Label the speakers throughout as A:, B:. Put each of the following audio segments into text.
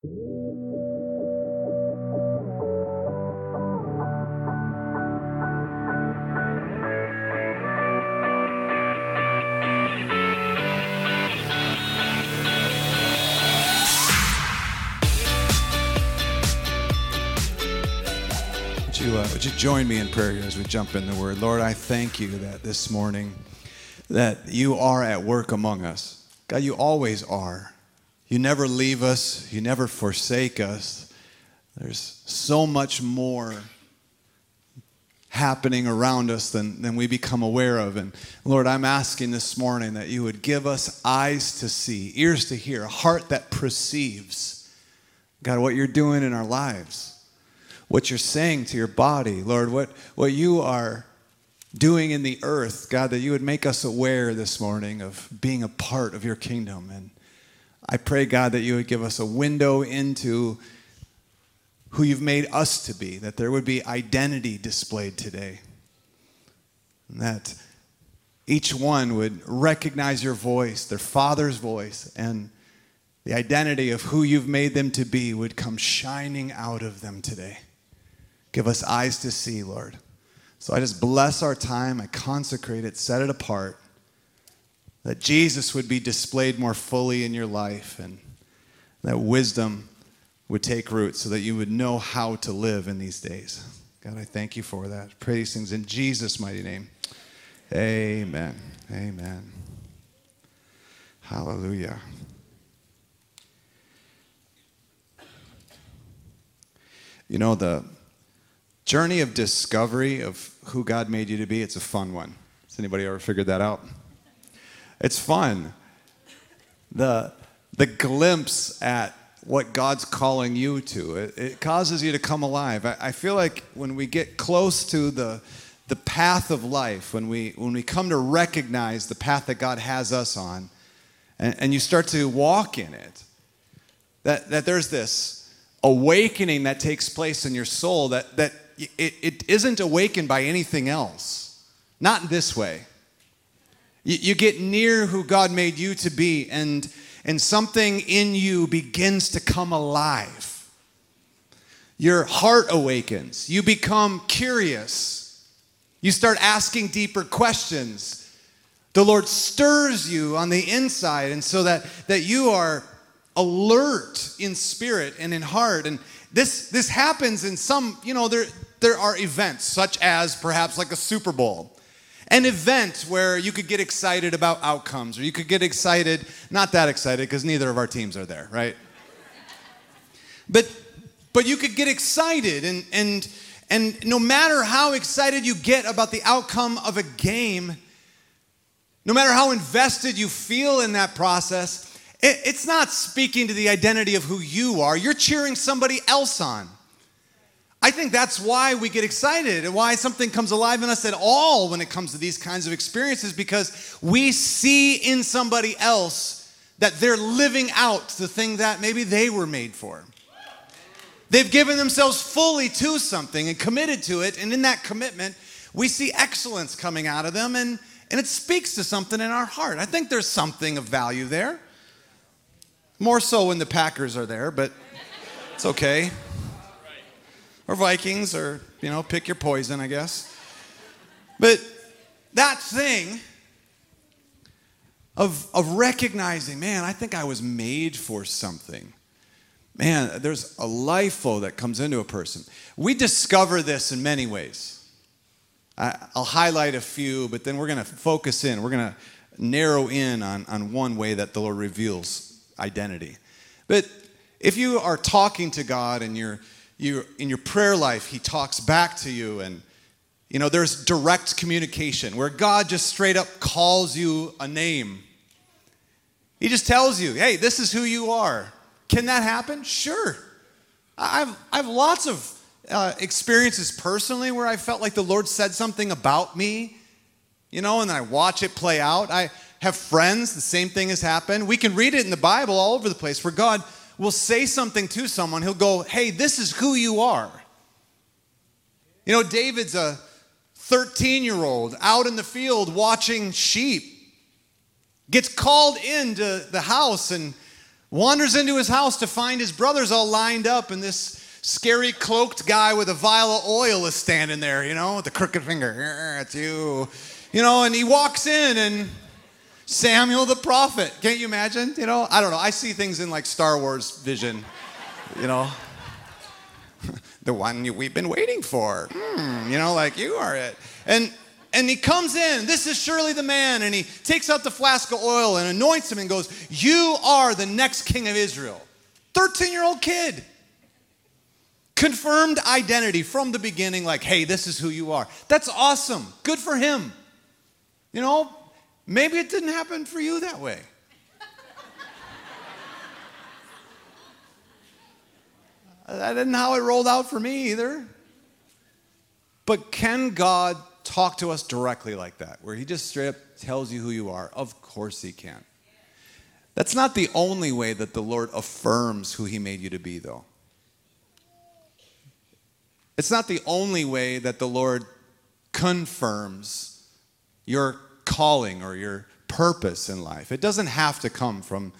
A: Would you, uh, would you join me in prayer as we jump in the Word? Lord, I thank you that this morning that you are at work among us. God, you always are. You never leave us. You never forsake us. There's so much more happening around us than, than we become aware of. And Lord, I'm asking this morning that you would give us eyes to see, ears to hear, a heart that perceives, God, what you're doing in our lives what you're saying to your body, Lord, what, what you are doing in the earth, God, that you would make us aware this morning of being a part of your kingdom. And I pray, God, that you would give us a window into who you've made us to be, that there would be identity displayed today. And that each one would recognize your voice, their father's voice, and the identity of who you've made them to be would come shining out of them today. Give us eyes to see, Lord. So I just bless our time. I consecrate it, set it apart, that Jesus would be displayed more fully in your life and that wisdom would take root so that you would know how to live in these days. God, I thank you for that. Pray these things in Jesus' mighty name. Amen. Amen. Hallelujah. You know, the journey of discovery of who God made you to be, it's a fun one. Has anybody ever figured that out? It's fun. The, the glimpse at what God's calling you to, it, it causes you to come alive. I, I feel like when we get close to the, the path of life, when we, when we come to recognize the path that God has us on, and, and you start to walk in it, that, that there's this awakening that takes place in your soul that, that it, it isn't awakened by anything else. Not this way. You, you get near who God made you to be, and, and something in you begins to come alive. Your heart awakens. You become curious. You start asking deeper questions. The Lord stirs you on the inside, and so that, that you are alert in spirit and in heart. And this, this happens in some, you know, there, there are events, such as perhaps like a Super Bowl. An event where you could get excited about outcomes, or you could get excited, not that excited, because neither of our teams are there, right? But but you could get excited and and and no matter how excited you get about the outcome of a game, no matter how invested you feel in that process, it, it's not speaking to the identity of who you are. You're cheering somebody else on. I think that's why we get excited and why something comes alive in us at all when it comes to these kinds of experiences because we see in somebody else that they're living out the thing that maybe they were made for. They've given themselves fully to something and committed to it, and in that commitment, we see excellence coming out of them, and, and it speaks to something in our heart. I think there's something of value there. More so when the Packers are there, but it's okay or Vikings, or, you know, pick your poison, I guess. But that thing of, of recognizing, man, I think I was made for something. Man, there's a life flow that comes into a person. We discover this in many ways. I, will highlight a few, but then we're going to focus in. We're going to narrow in on, on one way that the Lord reveals identity. But if you are talking to God and you're you in your prayer life, he talks back to you and you know, there's direct communication where God just straight up calls you a name. He just tells you, hey, this is who you are. Can that happen? Sure. I've, I have lots of uh, experiences personally where I felt like the Lord said something about me, you know, and I watch it play out. I have friends, the same thing has happened. We can read it in the Bible all over the place where God will say something to someone, he'll go, Hey, this is who you are. You know, David's a 13 year old out in the field watching sheep, gets called into the house, and Wanders into his house to find his brothers all lined up, and this scary cloaked guy with a vial of oil is standing there, you know, with the crooked finger. It's you. You know, and he walks in and Samuel the prophet. Can't you imagine? You know, I don't know. I see things in like Star Wars vision, you know. the one we've been waiting for. Hmm, you know, like you are it. And and he comes in, this is surely the man, and he takes out the flask of oil and anoints him and goes, You are the next king of Israel. 13 year old kid. Confirmed identity from the beginning, like, hey, this is who you are. That's awesome. Good for him. You know, maybe it didn't happen for you that way. that isn't how it rolled out for me either. But can God talk to us directly like that, where He just straight up tells you who you are? Of course He can. That's not the only way that the Lord affirms who He made you to be, though. It's not the only way that the Lord confirms your calling or your purpose in life. It doesn't have to come from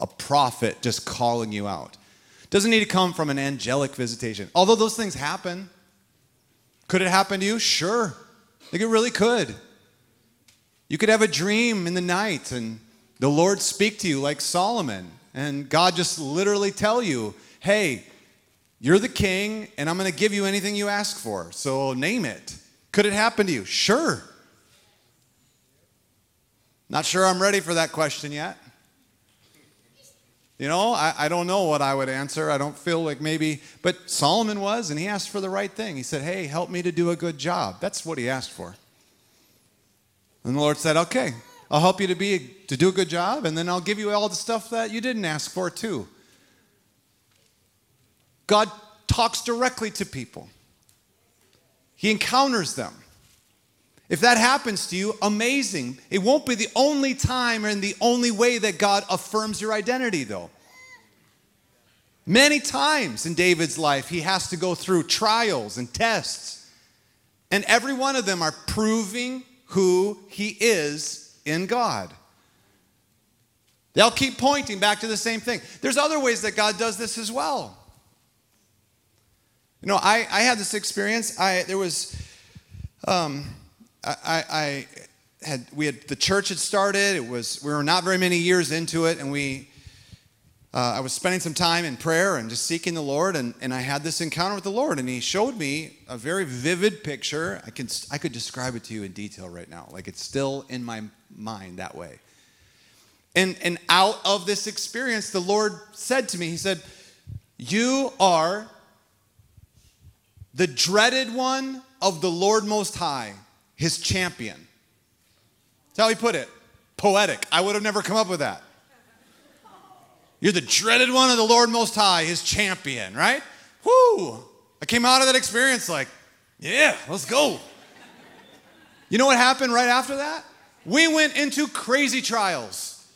A: a prophet just calling you out. It doesn't need to come from an angelic visitation. Although those things happen. Could it happen to you? Sure. I think it really could. You could have a dream in the night and the Lord speak to you like Solomon and God just literally tell you, "Hey, you're the king, and I'm going to give you anything you ask for. So name it. Could it happen to you? Sure. Not sure I'm ready for that question yet. You know, I, I don't know what I would answer. I don't feel like maybe, but Solomon was, and he asked for the right thing. He said, Hey, help me to do a good job. That's what he asked for. And the Lord said, Okay, I'll help you to, be, to do a good job, and then I'll give you all the stuff that you didn't ask for, too. God talks directly to people, He encounters them. If that happens to you, amazing. It won't be the only time and the only way that God affirms your identity, though. Many times in David's life, he has to go through trials and tests, and every one of them are proving who he is in God. They'll keep pointing back to the same thing. There's other ways that God does this as well. You know, I, I had this experience. I there was, um, I, I had we had the church had started. It was we were not very many years into it, and we. Uh, I was spending some time in prayer and just seeking the Lord, and, and I had this encounter with the Lord, and He showed me a very vivid picture. I can I could describe it to you in detail right now, like it's still in my mind that way. And and out of this experience, the Lord said to me, He said, "You are the dreaded one of the Lord Most High, his champion. That's how he put it. Poetic. I would have never come up with that. You're the dreaded one of the Lord Most High, his champion, right? Whoo! I came out of that experience like, yeah, let's go. You know what happened right after that? We went into crazy trials.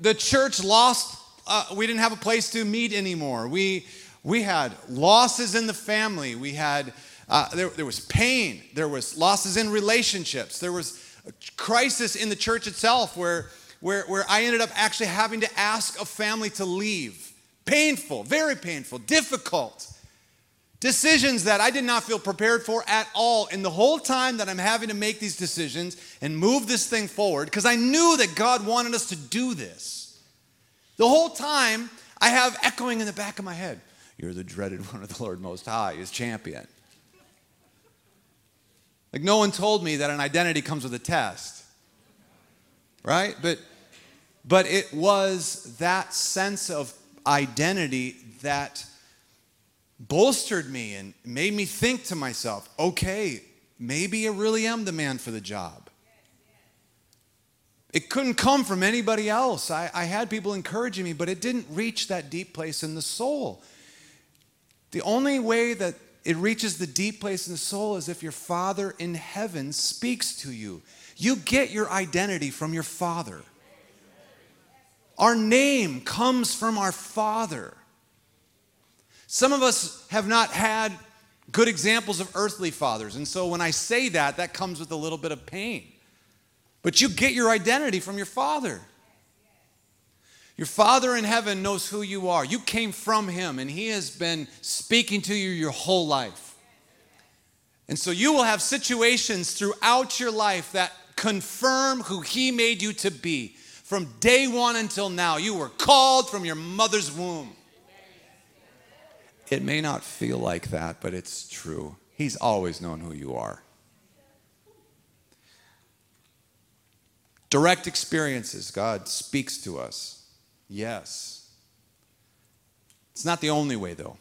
A: The church lost, uh, we didn't have a place to meet anymore. We, we had losses in the family. We had, uh, there, there was pain. There was losses in relationships. There was a crisis in the church itself where, where, where I ended up actually having to ask a family to leave. Painful, very painful, difficult. Decisions that I did not feel prepared for at all. And the whole time that I'm having to make these decisions and move this thing forward, because I knew that God wanted us to do this. The whole time I have echoing in the back of my head you're the dreaded one of the Lord Most High, his champion. Like, no one told me that an identity comes with a test, right? But, but it was that sense of identity that bolstered me and made me think to myself, okay, maybe I really am the man for the job. It couldn't come from anybody else. I, I, had people encouraging me, but it didn't reach that deep place in the soul. The only way that it reaches the deep place in the soul as if your Father in heaven speaks to you. You get your identity from your Father. Our name comes from our Father. Some of us have not had good examples of earthly fathers, and so when I say that, that comes with a little bit of pain. But you get your identity from your Father. Your Father in heaven knows who you are. You came from Him, and He has been speaking to you your whole life. And so you will have situations throughout your life that confirm who He made you to be. From day one until now, you were called from your mother's womb. It may not feel like that, but it's true. He's always known who you are. Direct experiences, God speaks to us. Yes. It's not the only way, though.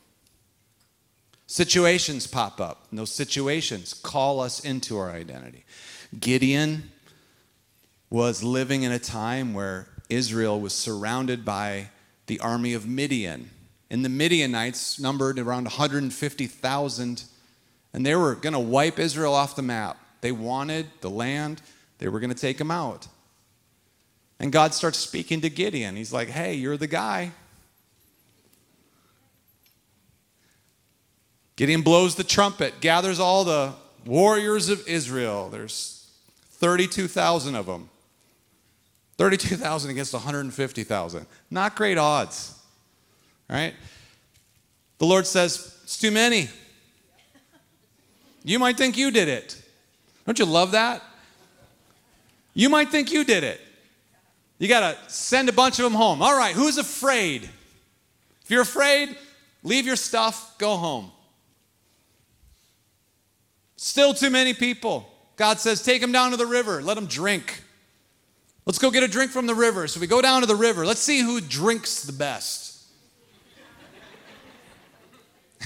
A: Situations pop up, those situations call us into our identity. Gideon was living in a time where Israel was surrounded by the army of Midian. And the Midianites numbered around 150,000, and they were going to wipe Israel off the map. They wanted the land, they were going to take them out. And God starts speaking to Gideon. He's like, hey, you're the guy. Gideon blows the trumpet, gathers all the warriors of Israel. There's 32,000 of them. 32,000 against 150,000. Not great odds, right? The Lord says, It's too many. You might think you did it. Don't you love that? You might think you did it. You got to send a bunch of them home. All right, who's afraid? If you're afraid, leave your stuff, go home. Still too many people. God says, take them down to the river, let them drink. Let's go get a drink from the river. So we go down to the river. Let's see who drinks the best.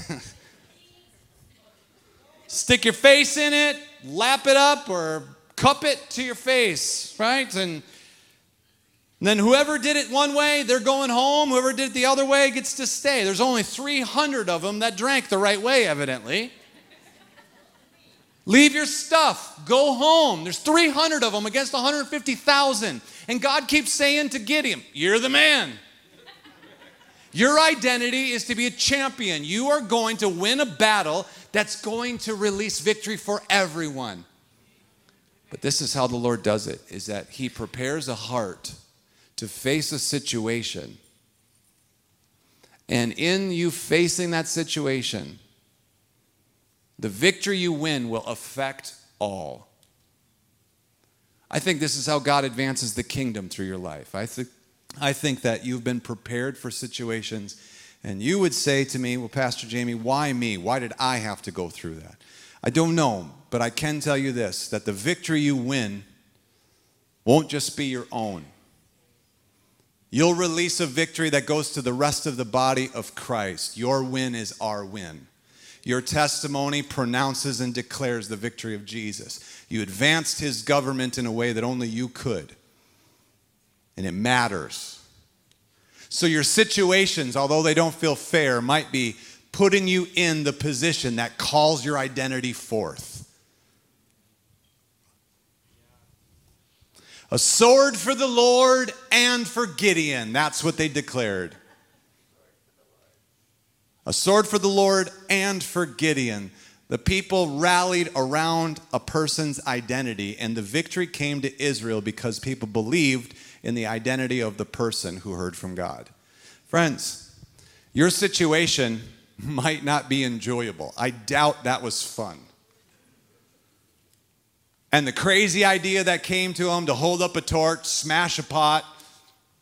A: Stick your face in it, lap it up, or cup it to your face, right? And and then whoever did it one way, they're going home. Whoever did it the other way gets to stay. There's only 300 of them that drank the right way, evidently. Leave your stuff. Go home. There's 300 of them against 150,000. And God keeps saying to Gideon, You're the man. Your identity is to be a champion. You are going to win a battle that's going to release victory for everyone. But this is how the Lord does it is that he prepares a heart to face a situation. And in you facing that situation, the victory you win will affect all. I think this is how God advances the kingdom through your life. I, th- I think that you've been prepared for situations, and you would say to me, Well, Pastor Jamey, why me? Why did I have to go through that? I don't know, but I can tell you this that the victory you win won't just be your own. You'll release a victory that goes to the rest of the body of Christ. Your win is our win. Your testimony pronounces and declares the victory of Jesus. You advanced his government in a way that only you could. And it matters. So, your situations, although they don't feel fair, might be putting you in the position that calls your identity forth. A sword for the Lord and for Gideon. That's what they declared. A sword for the Lord and for Gideon. The people rallied around a person's identity, and the victory came to Israel because people believed in the identity of the person who heard from God. Friends, your situation might not be enjoyable. I doubt that was fun. And the crazy idea that came to him to hold up a torch, smash a pot,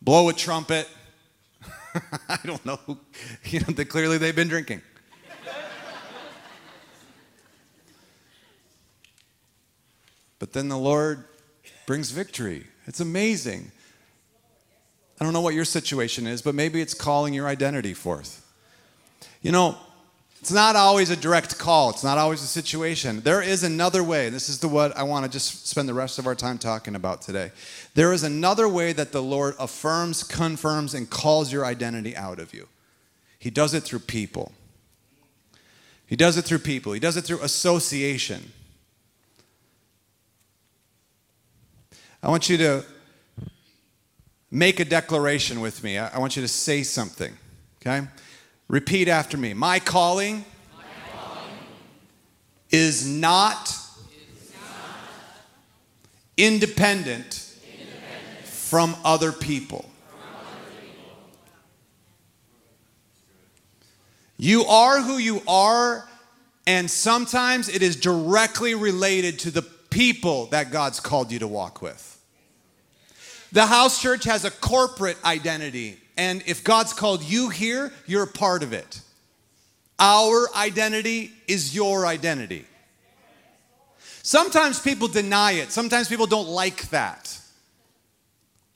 A: blow a trumpet. I don't know. You know, clearly they've been drinking. but then the Lord brings victory. It's amazing. I don't know what your situation is, but maybe it's calling your identity forth. You know, it's not always a direct call, it's not always a situation. There is another way. This is the what I want to just spend the rest of our time talking about today. There is another way that the Lord affirms, confirms, and calls your identity out of you. He does it through people. He does it through people. He does it through association. I want you to make a declaration with me. I want you to say something, okay? Repeat after me. My calling, My calling is, not is not independent, independent from, other from other people. You are who you are, and sometimes it is directly related to the people that God's called you to walk with. The house church has a corporate identity and if God's called you here, you're a part of it. Our identity is your identity. Sometimes people deny it, sometimes people don't like that.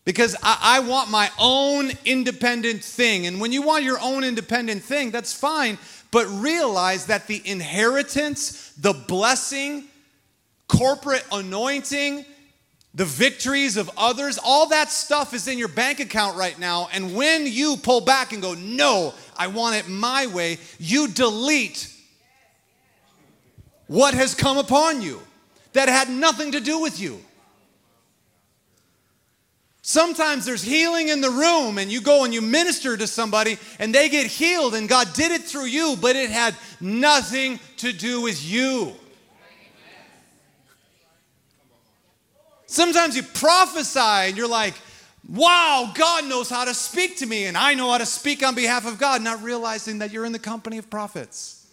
A: Because I, I, want my own independent thing. And when you want your own independent thing, that's fine. But realize that the inheritance, the blessing, corporate anointing, the victories of others, all that stuff is in your bank account right now. And when you pull back and go, no, I want it my way, you delete what has come upon you that had nothing to do with you. Sometimes there's healing in the room, and you go and you minister to somebody, and they get healed, and God did it through you, but it had nothing to do with you. Sometimes you prophesy, and you're like, wow, God knows how to speak to me, and I know how to speak on behalf of God, not realizing that you're in the company of prophets.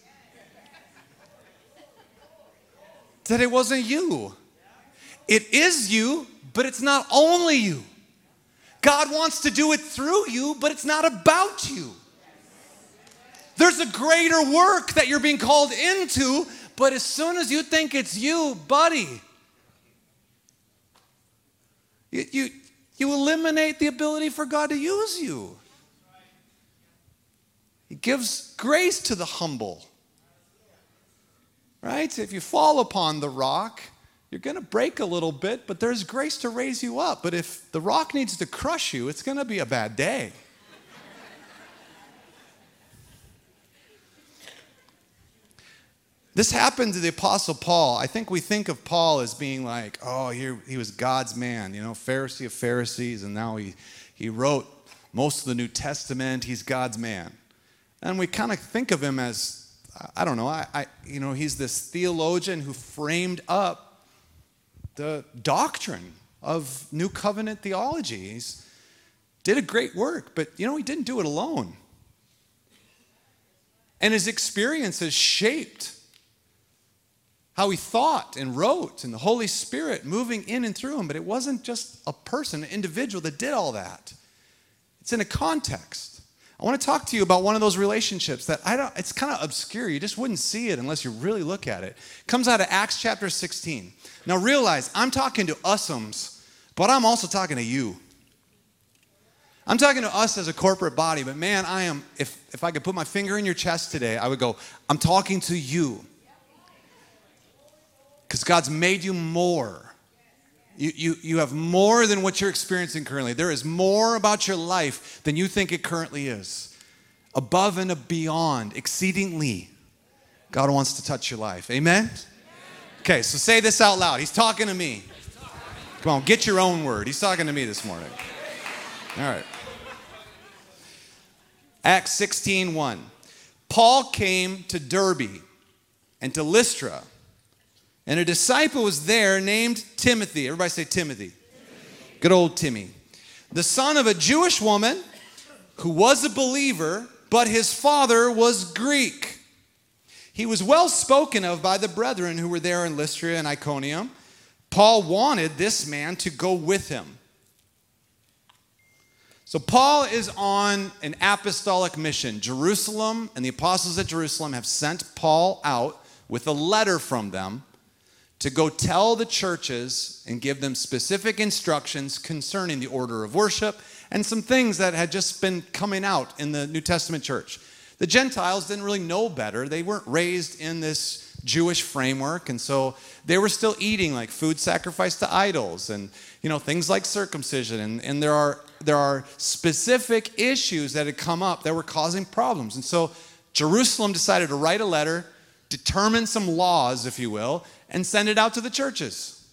A: That it wasn't you. It is you, but it's not only you. God wants to do it through you, but it's not about you. There's a greater work that you're being called into, but as soon as you think it's you, buddy, you, you, you eliminate the ability for God to use you. He gives grace to the humble. Right? If you fall upon the rock, you're going to break a little bit, but there's grace to raise you up. But if the rock needs to crush you, it's going to be a bad day. This happened to the Apostle Paul. I think we think of Paul as being like, oh, he, he was God's man, you know, Pharisee of Pharisees, and now he, he wrote most of the New Testament. He's God's man. And we kind of think of him as, I don't know, I, I, you know, he's this theologian who framed up the doctrine of New Covenant theology. He's did a great work, but you know, he didn't do it alone. And his experiences shaped how he thought and wrote, and the Holy Spirit moving in and through him. But it wasn't just a person, an individual that did all that. It's in a context. I want to talk to you about one of those relationships that I don't, it's kind of obscure. You just wouldn't see it unless you really look at it. it comes out of Acts chapter 16. Now realize I'm talking to usums, but I'm also talking to you. I'm talking to us as a corporate body, but man, I am, if, if I could put my finger in your chest today, I would go, I'm talking to you. Because God's made you more. You, you, you have more than what you're experiencing currently. There is more about your life than you think it currently is. Above and beyond, exceedingly, God wants to touch your life. Amen? Okay, so say this out loud. He's talking to me. Come on, get your own word. He's talking to me this morning. All right. Acts 16 1. Paul came to Derbe and to Lystra, and a disciple was there named Timothy. Everybody say Timothy. Timothy. Good old Timmy. The son of a Jewish woman who was a believer, but his father was Greek. He was well spoken of by the brethren who were there in Lystra and Iconium. Paul wanted this man to go with him. So, Paul is on an apostolic mission. Jerusalem and the apostles at Jerusalem have sent Paul out with a letter from them to go tell the churches and give them specific instructions concerning the order of worship and some things that had just been coming out in the New Testament church. The Gentiles didn't really know better. They weren't raised in this Jewish framework, and so they were still eating like food sacrificed to idols and you know things like circumcision. And, and there are there are specific issues that had come up that were causing problems. And so Jerusalem decided to write a letter, determine some laws, if you will, and send it out to the churches.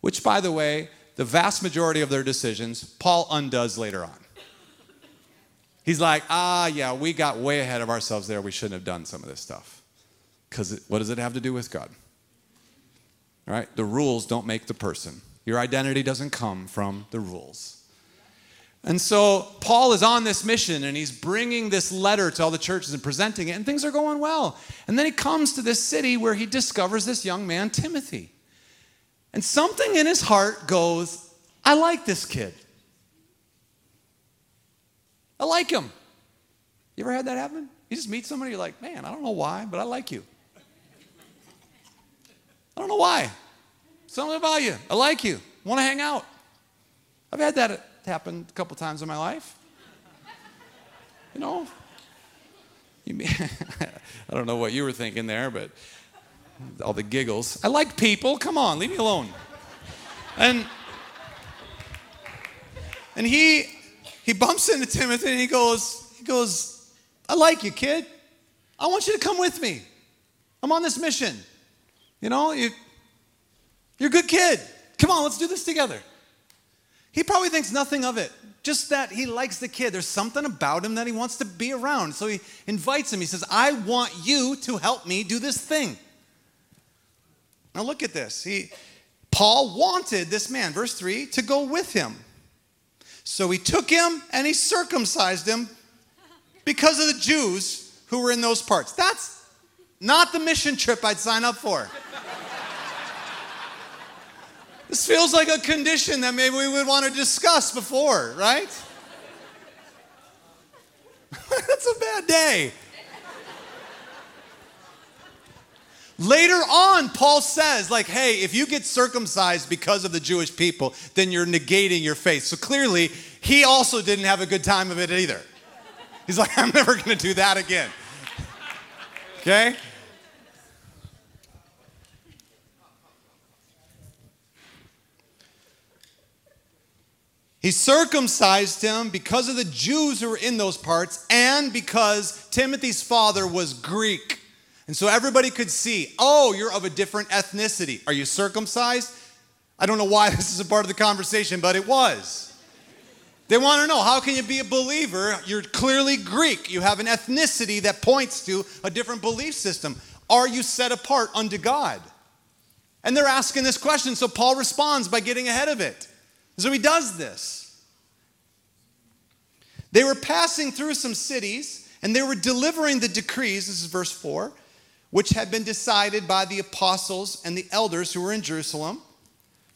A: Which, by the way, the vast majority of their decisions Paul undoes later on. He's like, ah, yeah, we got way ahead of ourselves there. We shouldn't have done some of this stuff. Because what does it have to do with God? All right? The rules don't make the person. Your identity doesn't come from the rules. And so Paul is on this mission and he's bringing this letter to all the churches and presenting it, and things are going well. And then he comes to this city where he discovers this young man, Timothy. And something in his heart goes, I like this kid. I like him. You ever had that happen? You just meet somebody, you're like, man, I don't know why, but I like you. I don't know why. Something about you. I like you. Want to hang out. I've had that happen a couple times in my life. You know, you mean, I don't know what you were thinking there, but all the giggles. I like people. Come on, leave me alone. And and he he bumps into Timothy and he goes he goes, "I like you, kid. I want you to come with me. I'm on this mission. You know, you you're a good kid. Come on, let's do this together." He probably thinks nothing of it. Just that he likes the kid. There's something about him that he wants to be around. So he invites him. He says, I want you to help me do this thing. Now look at this. He, Paul wanted this man, verse 3, to go with him. So he took him and he circumcised him because of the Jews who were in those parts. That's not the mission trip I'd sign up for. This feels like a condition that maybe we would want to discuss before, right? That's a bad day. Later on, Paul says, like, hey, if you get circumcised because of the Jewish people, then you're negating your faith. So clearly, he also didn't have a good time of it either. He's like, I'm never going to do that again. Okay? He circumcised him because of the Jews who were in those parts and because Timothy's father was Greek. And so everybody could see, oh, you're of a different ethnicity. Are you circumcised? I don't know why this is a part of the conversation, but it was. They want to know how can you be a believer? You're clearly Greek. You have an ethnicity that points to a different belief system. Are you set apart unto God? And they're asking this question, so Paul responds by getting ahead of it. So he does this. They were passing through some cities and they were delivering the decrees, this is verse 4, which had been decided by the apostles and the elders who were in Jerusalem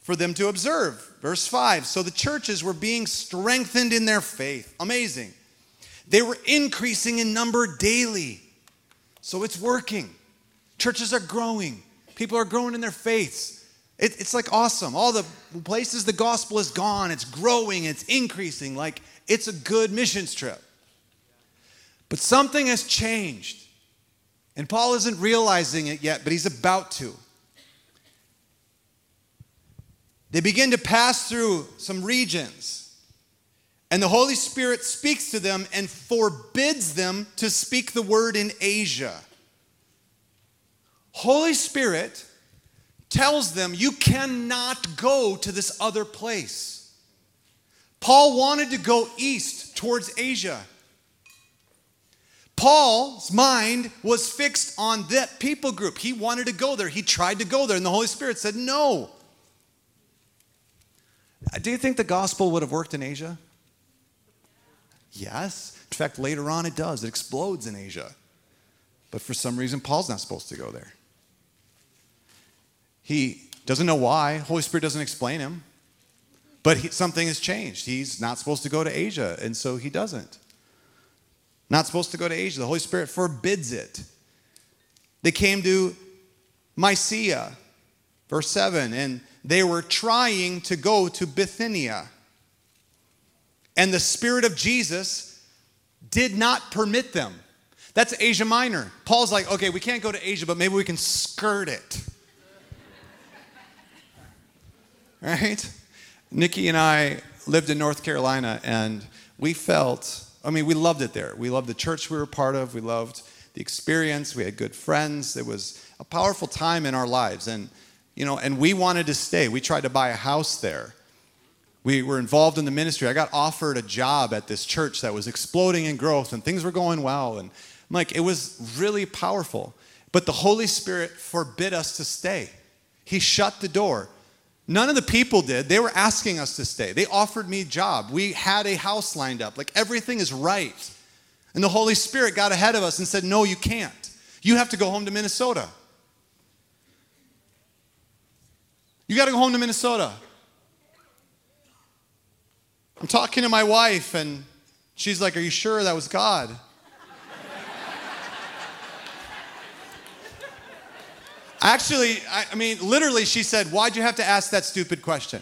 A: for them to observe. Verse 5 So the churches were being strengthened in their faith. Amazing. They were increasing in number daily. So it's working. Churches are growing, people are growing in their faiths. It, it's like awesome. All the places the gospel is gone, it's growing, it's increasing. Like it's a good missions trip. But something has changed. And Paul isn't realizing it yet, but he's about to. They begin to pass through some regions, and the Holy Spirit speaks to them and forbids them to speak the word in Asia. Holy Spirit tells them, You cannot go to this other place. Paul wanted to go east towards Asia. Paul's mind was fixed on that people group. He wanted to go there. He tried to go there, and the Holy Spirit said, No. Uh, do you think the gospel would have worked in Asia? Yes. In fact, later on it does. It explodes in Asia. But for some reason, Paul's not supposed to go there. He doesn't know why. Holy Spirit doesn't explain him. But he, something has changed. He's not supposed to go to Asia, and so he doesn't. Not supposed to go to Asia. The Holy Spirit forbids it. They came to Mysia, verse 7, and they were trying to go to Bithynia. And the Spirit of Jesus did not permit them. That's Asia Minor. Paul's like, okay, we can't go to Asia, but maybe we can skirt it. Right? Nikki and I lived in North Carolina, and we felt, I mean, we loved it there. We loved the church we were part of, we loved the experience, we had good friends. It was a powerful time in our lives. And, you know, and we wanted to stay. We tried to buy a house there. We were involved in the ministry. I got offered a job at this church that was exploding in growth, and things were going well. And like, it was really powerful. But the Holy Spirit forbid us to stay. He shut the door. None of the people did. They were asking us to stay. They offered me a job. We had a house lined up. Like everything is right. And the Holy Spirit got ahead of us and said, No, you can't. You have to go home to Minnesota. You got to go home to Minnesota. I'm talking to my wife, and she's like, Are you sure that was God? Actually, I, I mean, literally, she said, Why'd you have to ask that stupid question?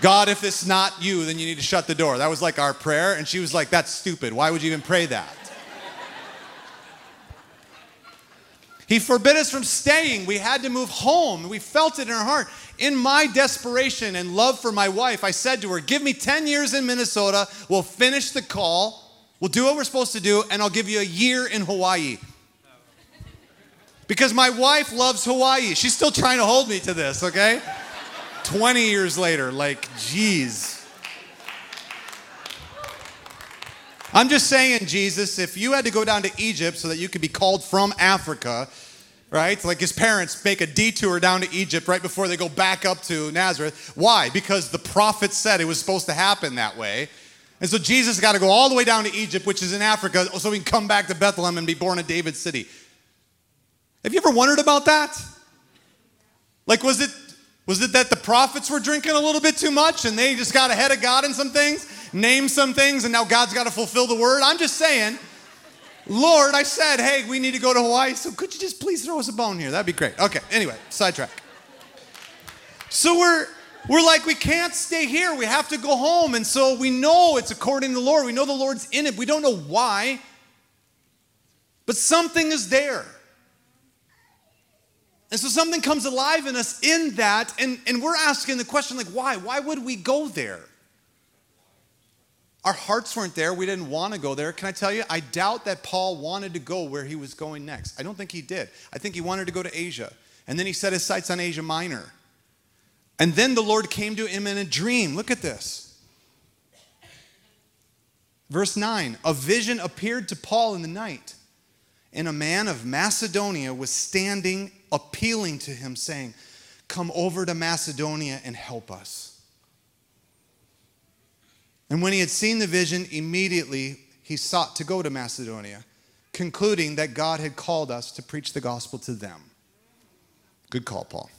A: God, if it's not you, then you need to shut the door. That was like our prayer. And she was like, That's stupid. Why would you even pray that? He forbid us from staying. We had to move home. We felt it in our heart. In my desperation and love for my wife, I said to her, Give me 10 years in Minnesota. We'll finish the call. We'll do what we're supposed to do, and I'll give you a year in Hawaii. Because my wife loves Hawaii. She's still trying to hold me to this, okay? 20 years later, like, geez. I'm just saying, Jesus, if you had to go down to Egypt so that you could be called from Africa, right? Like his parents make a detour down to Egypt right before they go back up to Nazareth. Why? Because the prophet said it was supposed to happen that way. And so Jesus got to go all the way down to Egypt, which is in Africa, so he can come back to Bethlehem and be born in David's city. Have you ever wondered about that? Like, was it was it that the prophets were drinking a little bit too much and they just got ahead of God in some things, named some things, and now God's got to fulfill the word? I'm just saying, Lord, I said, hey, we need to go to Hawaii, so could you just please throw us a bone here? That'd be great. Okay, anyway, sidetrack. So we're we're like, we can't stay here. We have to go home. And so we know it's according to the Lord. We know the Lord's in it. We don't know why, but something is there. And so something comes alive in us in that, and, and we're asking the question, like, why? Why would we go there? Our hearts weren't there. We didn't want to go there. Can I tell you? I doubt that Paul wanted to go where he was going next. I don't think he did. I think he wanted to go to Asia. And then he set his sights on Asia Minor. And then the Lord came to him in a dream. Look at this. Verse 9 A vision appeared to Paul in the night, and a man of Macedonia was standing appealing to him, saying, Come over to Macedonia and help us. And when he had seen the vision, immediately he sought to go to Macedonia, concluding that God had called us to preach the gospel to them. Good call, Paul.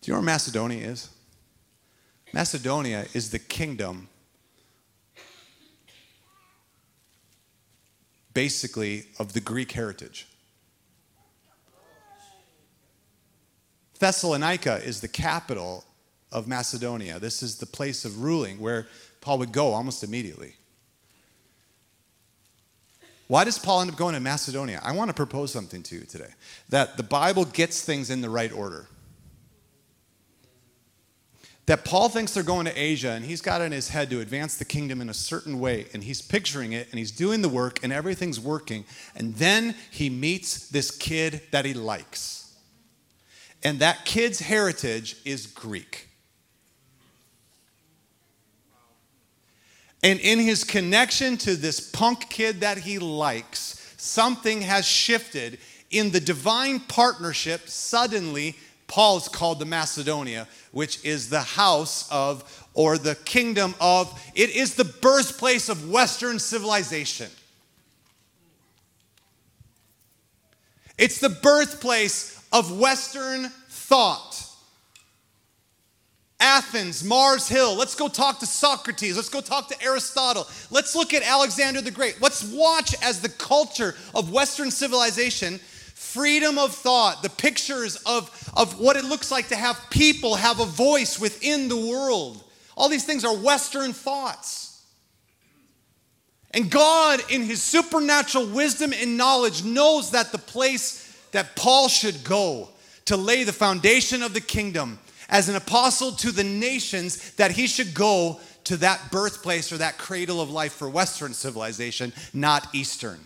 A: Do you know where Macedonia is? Macedonia is the kingdom basically of the Greek heritage. Thessalonica is the capital of Macedonia. This is the place of ruling where Paul would go almost immediately. Why does Paul end up going to Macedonia? I want to propose something to you today that the Bible gets things in the right order. That Paul thinks they're going to Asia and he's got it in his head to advance the kingdom in a certain way and he's picturing it and he's doing the work and everything's working. And then he meets this kid that he likes and that kid's heritage is Greek. And in his connection to this punk kid that he likes, something has shifted. In the divine partnership, suddenly, Paul's called the Macedonia, which is the house of, or the kingdom of, it is the birthplace of Western civilization. It's the birthplace of Western thought. Athens, Mars Hill. Let's go talk to Socrates. Let's go talk to Aristotle. Let's look at Alexander the Great. Let's watch as the culture of Western civilization, freedom of thought, the pictures of, of what it looks like to have people have a voice within the world. All these things are Western thoughts. And God, in his supernatural wisdom and knowledge, knows that the place that Paul should go to lay the foundation of the kingdom as an apostle to the nations, that he should go to that birthplace or that cradle of life for Western civilization, not Eastern.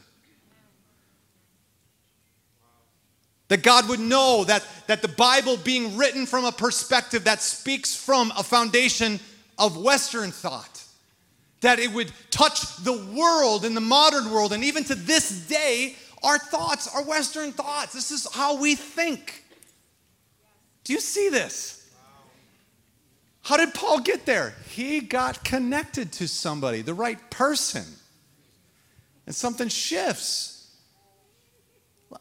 A: That God would know that, that the Bible being written from a perspective that speaks from a foundation of Western thought, that it would touch the world in the modern world, and even to this day, our thoughts are Western thoughts. This is how we think. Do you see this? How did Paul get there? He got connected to somebody, the right person. And something shifts.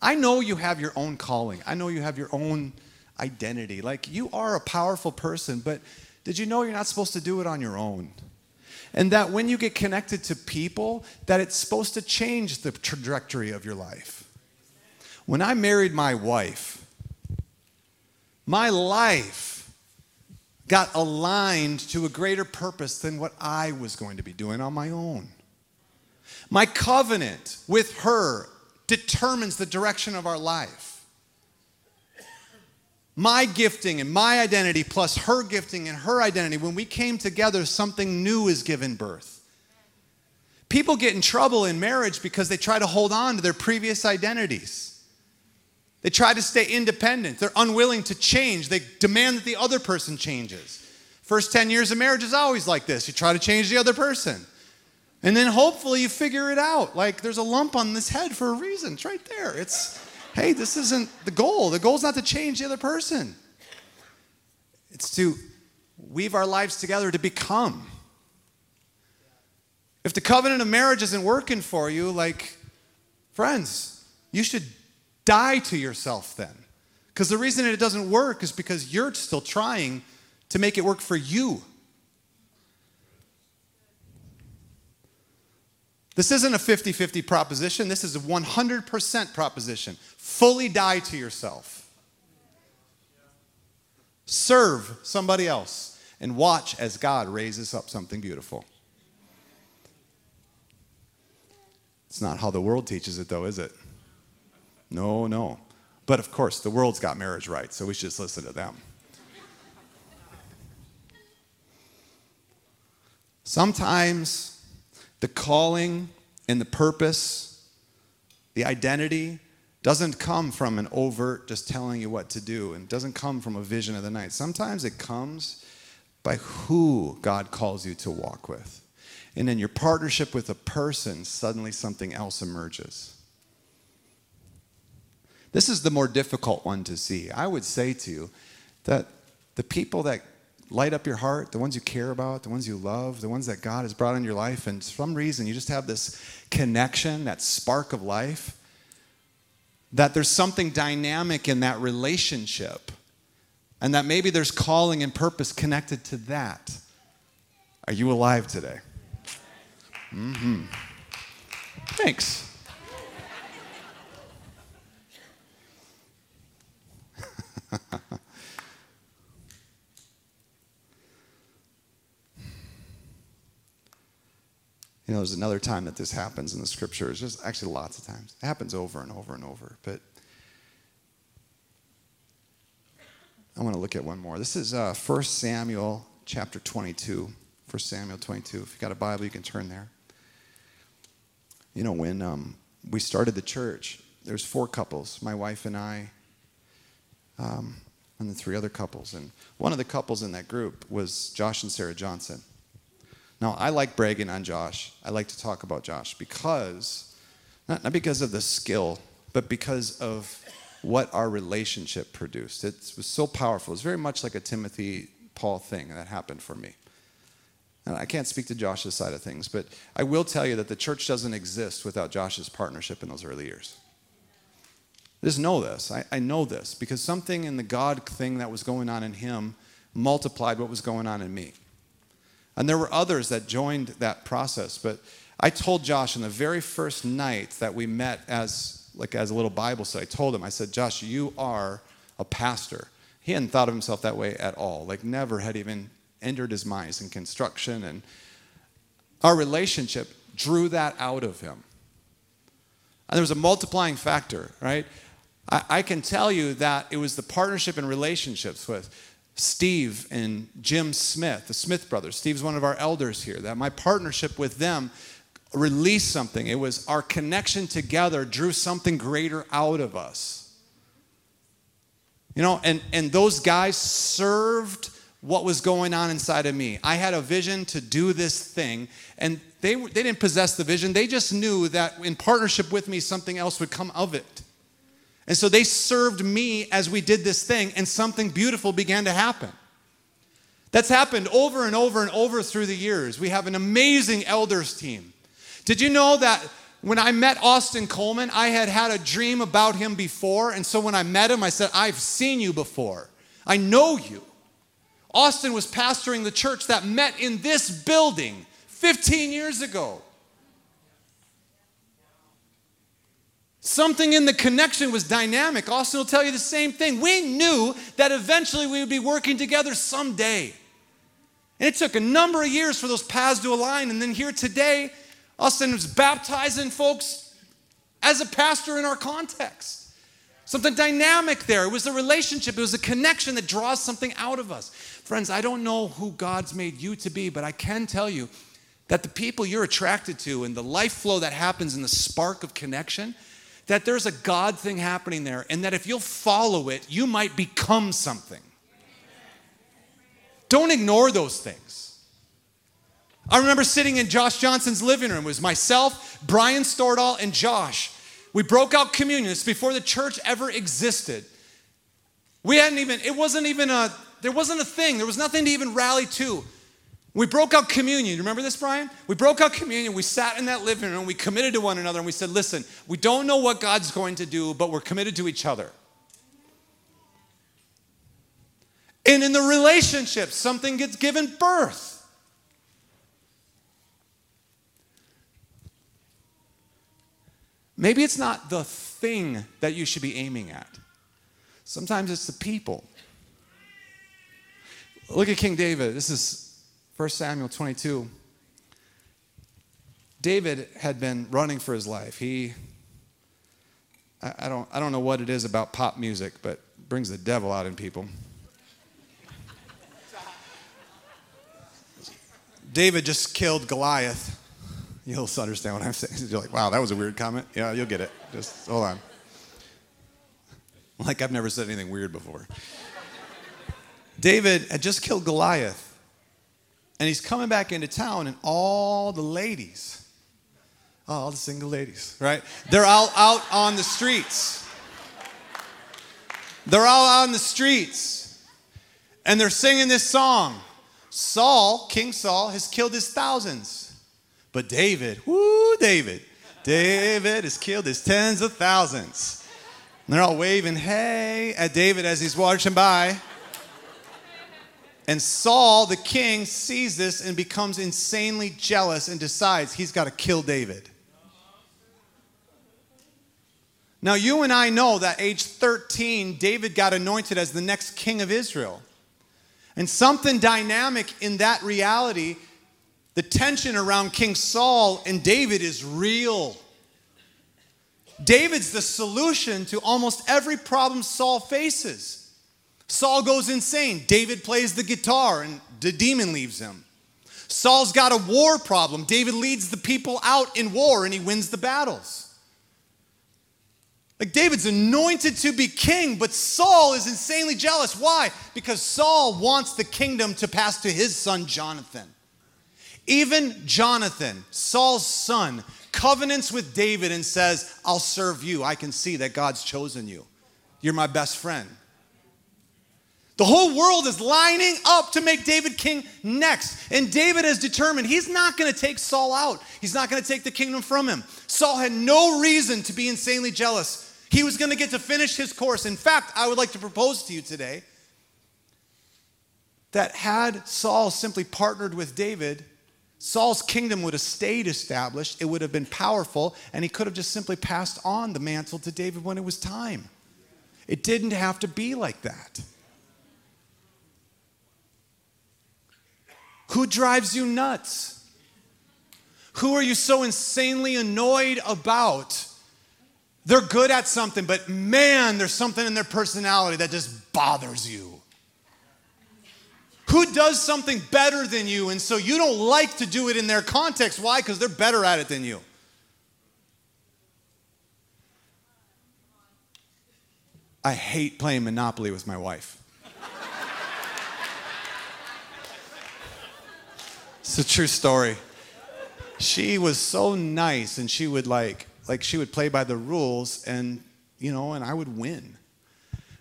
A: I know you have your own calling. I know you have your own identity. Like you are a powerful person, but did you know you're not supposed to do it on your own? And that when you get connected to people, that it's supposed to change the trajectory of your life. When I married my wife, my life got aligned to a greater purpose than what I was going to be doing on my own. My covenant with her determines the direction of our life my gifting and my identity plus her gifting and her identity, when we came together, something new is given birth. People get in trouble in marriage because they try to hold on to their previous identities. They try to stay independent. They're unwilling to change. They demand that the other person changes. First 10 years of marriage is always like this. You try to change the other person. And then hopefully you figure it out. Like there's a lump on this head for a reason. It's right there. It's hey, this isn't the goal. The goal is not to change the other person, it's to weave our lives together to become. If the covenant of marriage isn't working for you, like, friends, you should die to yourself then. Because the reason it doesn't work is because you're still trying to make it work for you. This isn't a 50 50 proposition. This is a 100% proposition. Fully die to yourself. Serve somebody else and watch as God raises up something beautiful. It's not how the world teaches it, though, is it? No, no. But of course, the world's got marriage rights, so we should just listen to them. Sometimes the calling and the purpose, the identity, doesn't come from an overt just telling you what to do and doesn't come from a vision of the night. Sometimes it comes by who God calls you to walk with. And in your partnership with a person, suddenly something else emerges. This is the more difficult one to see. I would say to you that the people that light up your heart, the ones you care about, the ones you love, the ones that God has brought in your life, and for some reason you just have this connection, that spark of life, that there's something dynamic in that relationship, and that maybe there's calling and purpose connected to that. Are you alive today? Mm-hmm. Thanks. You know, there's another time that this happens in the scriptures. Just actually lots of times. It happens over and over and over. But I want to look at one more. This is uh, 1 Samuel chapter 22. 1 Samuel 22. If you've got a Bible, you can turn there. You know, when um, we started the church, there's four couples, my wife and I, um, and the three other couples. And one of the couples in that group was Josh and Sarah Johnson. Now, I like bragging on Josh. I like to talk about Josh because, not, not because of the skill, but because of what our relationship produced. It was so powerful. It's very much like a Timothy Paul thing that happened for me. And I can't speak to Josh's side of things, but I will tell you that the church doesn't exist without Josh's partnership in those early years. I just know this. I, I know this because something in the God thing that was going on in him multiplied what was going on in me. And there were others that joined that process. But I told Josh on the very first night that we met as like as a little Bible study, I told him, I said, Josh, you are a pastor. He hadn't thought of himself that way at all. Like never had even entered his mind in construction. And our relationship drew that out of him. And there was a multiplying factor, right? I, I can tell you that it was the partnership and relationships with Steve and Jim Smith, the Smith brothers. Steve's one of our elders here. That my partnership with them released something. It was our connection together drew something greater out of us. You know, and, and those guys served what was going on inside of me. I had a vision to do this thing, and they, they didn't possess the vision. They just knew that in partnership with me, something else would come of it. And so they served me as we did this thing, and something beautiful began to happen. That's happened over and over and over through the years. We have an amazing elders team. Did you know that when I met Austin Coleman, I had had a dream about him before. And so when I met him, I said, I've seen you before. I know you. Austin was pastoring the church that met in this building 15 years ago. Something in the connection was dynamic. Austin will tell you the same thing. We knew that eventually we would be working together someday. And it took a number of years for those paths to align. And then here today, Austin was baptizing folks as a pastor in our context. Something dynamic there. It was a relationship, it was a connection that draws something out of us. Friends, I don't know who God's made you to be, but I can tell you that the people you're attracted to and the life flow that happens in the spark of connection, that there's a God thing happening there, and that if you'll follow it, you might become something. Don't ignore those things. I remember sitting in Josh Johnson's living room. It was myself, Brian Stordahl, and Josh. We broke out communion. It's before the church ever existed. We hadn't even, it wasn't even a, there wasn't a thing. There was nothing to even rally to. We broke out communion. Remember this, Brian? We broke out communion. We sat in that living room. We committed to one another and we said, listen, we don't know what God's going to do, but we're committed to each other. And in the relationship, something gets given birth. Maybe it's not the thing that you should be aiming at. Sometimes it's the people. Look at King David. This is 1 Samuel 22. David had been running for his life. He, I, don't, I don't know what it is about pop music, but brings the devil out in people. David just killed Goliath. You'll understand what I'm saying. You're like, wow, that was a weird comment. Yeah, you'll get it. Just hold on. Like I've never said anything weird before. David had just killed Goliath. And he's coming back into town, and all the ladies, oh, all the single ladies, right? They're all out on the streets. They're all out on the streets. And they're singing this song. Saul, King Saul, has killed his thousands. But David, whoo, David, David has killed his tens of thousands. And they're all waving, hey, at David as he's watching by. And Saul, the king, sees this and becomes insanely jealous and decides he's got to kill David. Now, you and I know that age 13, David got anointed as the next king of Israel. And something dynamic in that reality, the tension around King Saul and David is real. David's the solution to almost every problem Saul faces. Saul goes insane. David plays the guitar and the demon leaves him. Saul's got a war problem. David leads the people out in war and he wins the battles. Like David's anointed to be king, but Saul is insanely jealous. Why? Because Saul wants the kingdom to pass to his son Jonathan. Even Jonathan, Saul's son, covenants with David and says, I'll serve you. I can see that God's chosen you. You're my best friend. The whole world is lining up to make David king next. And David has determined he's not going to take Saul out. He's not going to take the kingdom from him. Saul had no reason to be insanely jealous. He was going to get to finish his course. In fact, I would like to propose to you today that had Saul simply partnered with David, Saul's kingdom would have stayed established, it would have been powerful, and he could have just simply passed on the mantle to David when it was time. It didn't have to be like that. Who drives you nuts? Who are you so insanely annoyed about? They're good at something, but man, there's something in their personality that just bothers you. Who does something better than you, and so you don't like to do it in their context? Why? Because they're better at it than you. I hate playing Monopoly with my wife. It's a true story. She was so nice, and she would like like she would play by the rules and you know, and I would win.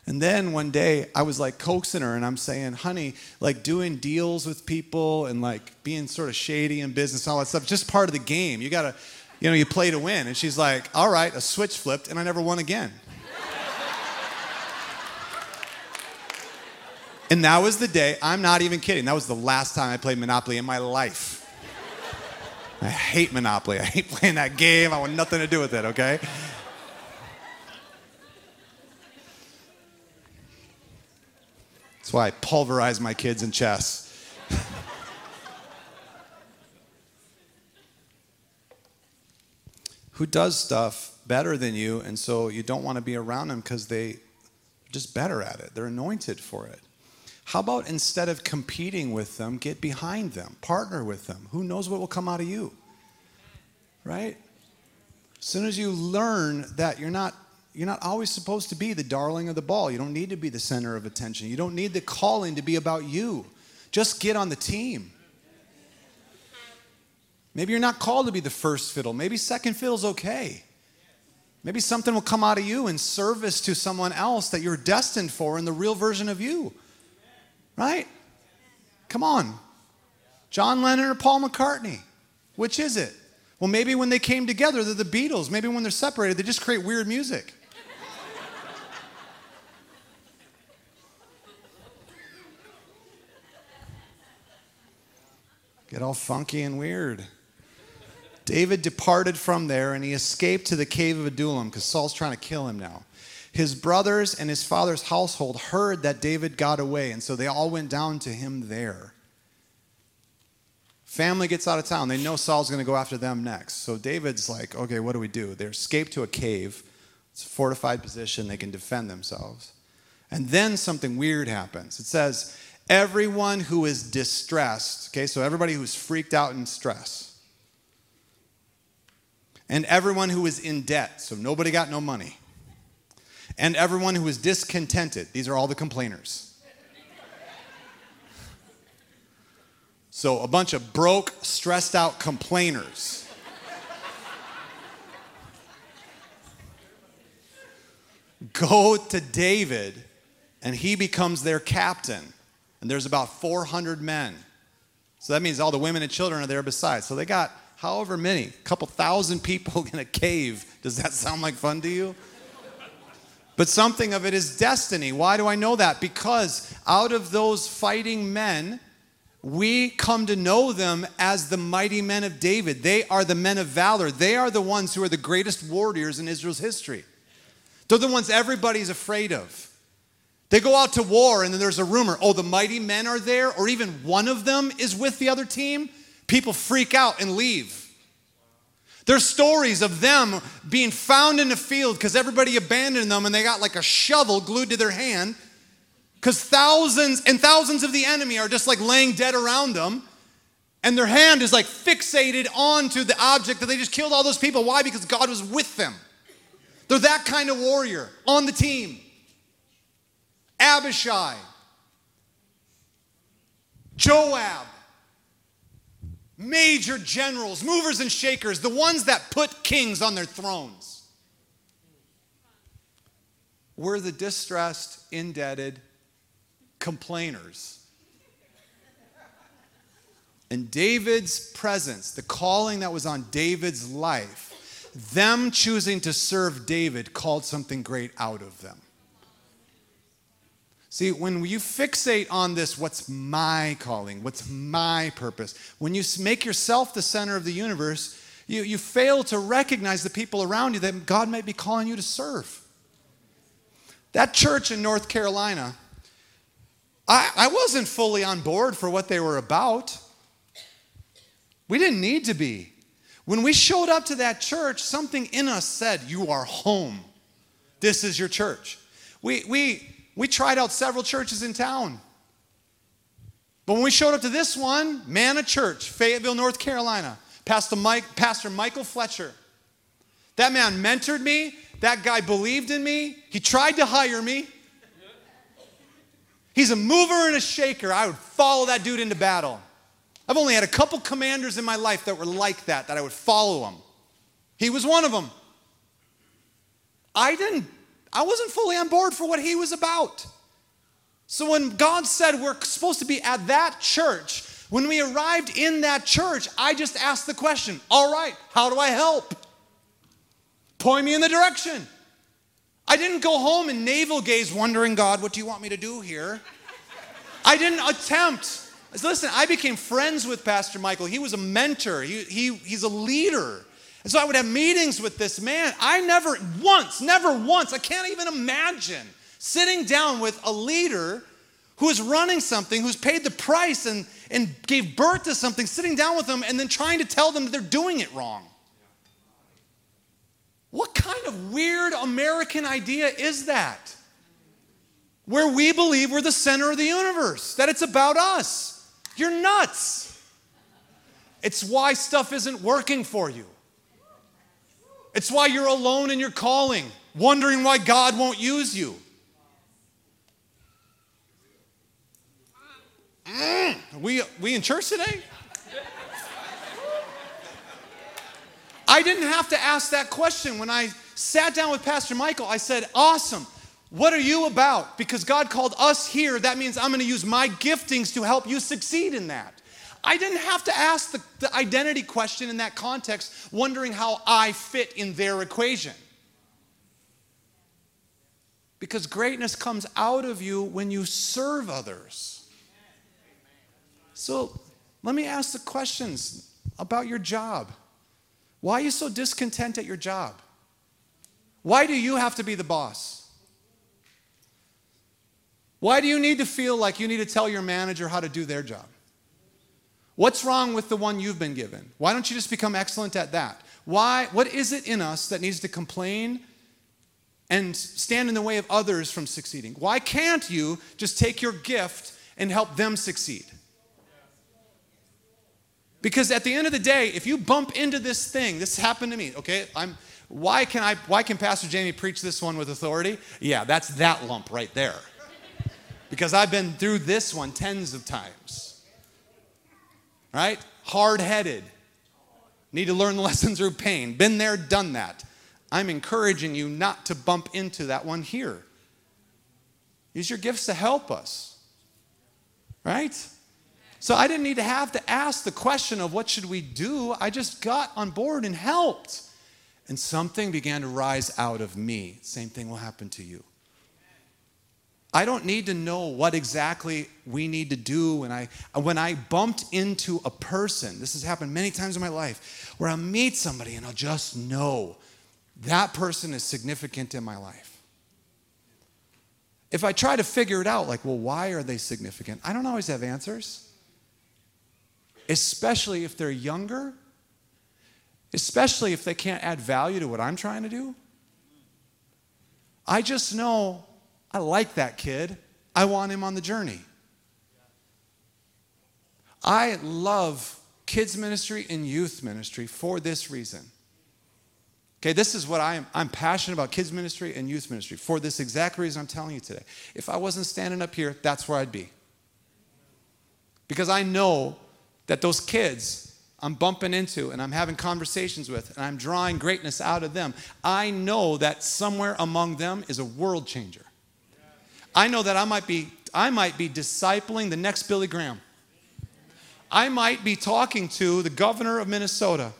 A: And then one day I was like coaxing her and I'm saying, honey, like doing deals with people and like being sort of shady in business, all that stuff, just part of the game. You gotta, you know, you play to win. And she's like, all right, a switch flipped and I never won again. And that was the day, I'm not even kidding, that was the last time I played Monopoly in my life. I hate Monopoly. I hate playing that game. I want nothing to do with it, okay? That's why I pulverize my kids in chess. Who does stuff better than you, and so you don't want to be around them because they're just better at it. They're anointed for it. How about instead of competing with them, get behind them, partner with them? Who knows what will come out of you? Right? As soon as you learn that you're not you're not always supposed to be the darling of the ball. You don't need to be the center of attention. You don't need the calling to be about you. Just get on the team. Maybe you're not called to be the first fiddle. Maybe second fiddle's okay. Maybe something will come out of you in service to someone else that you're destined for in the real version of you. Right? Come on. John Lennon or Paul McCartney? Which is it? Well, maybe when they came together, they're the Beatles. Maybe when they're separated, they just create weird music. Get all funky and weird. David departed from there and he escaped to the cave of Adullam because Saul's trying to kill him now. His brothers and his father's household heard that David got away, and so they all went down to him there. Family gets out of town. They know Saul's going to go after them next. So David's like, okay, what do we do? They escape to a cave. It's a fortified position. They can defend themselves. And then something weird happens. It says, everyone who is distressed, okay, so everybody who's freaked out in stress, and everyone who is in debt, so nobody got no money, and everyone who is discontented, these are all the complainers. So, a bunch of broke, stressed out complainers. Go to David, and he becomes their captain and there's about 400 men. So that means all the women and children are there besides. So they got however many, a couple thousand people in a cave. Does that sound like fun to you? But something of it is destiny. Why do I know that? Because out of those fighting men, we come to know them as the mighty men of David. They are the men of valor. They are the ones who are the greatest warriors in Israel's history. They're the ones everybody's afraid of. They go out to war, and then there's a rumor oh, the mighty men are there, or even one of them is with the other team. People freak out and leave. There's stories of them being found in the field because everybody abandoned them and they got like a shovel glued to their hand because thousands and thousands of the enemy are just like laying dead around them and their hand is like fixated onto the object that they just killed all those people. Why? Because God was with them. They're that kind of warrior on the team. Abishai, Joab, major generals, movers and shakers, the ones that put kings on their thrones. Were the distressed, indebted complainers. And David's presence, the calling that was on David's life, them choosing to serve David called something great out of them. See, when you fixate on this, what's my calling? What's my purpose? When you make yourself the center of the universe, you, you fail to recognize the people around you that God might be calling you to serve. That church in North Carolina, I, I wasn't fully on board for what they were about. We didn't need to be. When we showed up to that church, something in us said, You are home. This is your church. We, we, we tried out several churches in town. But when we showed up to this one, Manna Church, Fayetteville, North Carolina, Pastor, Mike, Pastor Michael Fletcher, that man mentored me. That guy believed in me. He tried to hire me. He's a mover and a shaker. I would follow that dude into battle. I've only had a couple commanders in my life that were like that, that I would follow him. He was one of them. I didn't I wasn't fully on board for what he was about. So when God said we're supposed to be at that church, when we arrived in that church, I just asked the question All right, how do I help? Point me in the direction. I didn't go home and navel gaze, wondering, God, what do you want me to do here? I didn't attempt. Listen, I became friends with Pastor Michael. He was a mentor, he, he, he's a leader. And so I would have meetings with this man. I never once, never once, I can't even imagine sitting down with a leader who is running something, who's paid the price and, and gave birth to something, sitting down with them and then trying to tell them that they're doing it wrong. What kind of weird American idea is that? Where we believe we're the center of the universe, that it's about us. You're nuts. It's why stuff isn't working for you. It's why you're alone in your calling, wondering why God won't use you. Mm, we, we in church today? I didn't have to ask that question when I sat down with Pastor Michael. I said, Awesome. What are you about? Because God called us here. That means I'm going to use my giftings to help you succeed in that. I didn't have to ask the, the identity question in that context, wondering how I fit in their equation. Because greatness comes out of you when you serve others. So let me ask the questions about your job. Why are you so discontent at your job? Why do you have to be the boss? Why do you need to feel like you need to tell your manager how to do their job? What's wrong with the one you've been given? Why don't you just become excellent at that? Why, what is it in us that needs to complain and stand in the way of others from succeeding? Why can't you just take your gift and help them succeed? Because at the end of the day, if you bump into this thing, this happened to me, okay? I'm why can I why can Pastor Jamey preach this one with authority? Yeah, that's that lump right there. Because I've been through this one tens of times right? Hard headed. Need to learn lessons through pain. Been there, done that. I'm encouraging you not to bump into that one here. Use your gifts to help us, right? So I didn't need to have to ask the question of what should we do. I just got on board and helped. And something began to rise out of me. Same thing will happen to you. I don't need to know what exactly we need to do when I when I bumped into a person. This has happened many times in my life where I'll meet somebody and I'll just know that person is significant in my life. If I try to figure it out, like, well, why are they significant? I don't always have answers. Especially if they're younger, especially if they can't add value to what I'm trying to do. I just know I like that kid. I want him on the journey. I love kids ministry and youth ministry for this reason. Okay, this is what I am. I'm passionate about kids ministry and youth ministry for this exact reason I'm telling you today. If I wasn't standing up here, that's where I'd be. Because I know that those kids I'm bumping into and I'm having conversations with and I'm drawing greatness out of them, I know that somewhere among them is a world changer. I know that I might be I might be discipling the next Billy Graham. I might be talking to the governor of Minnesota.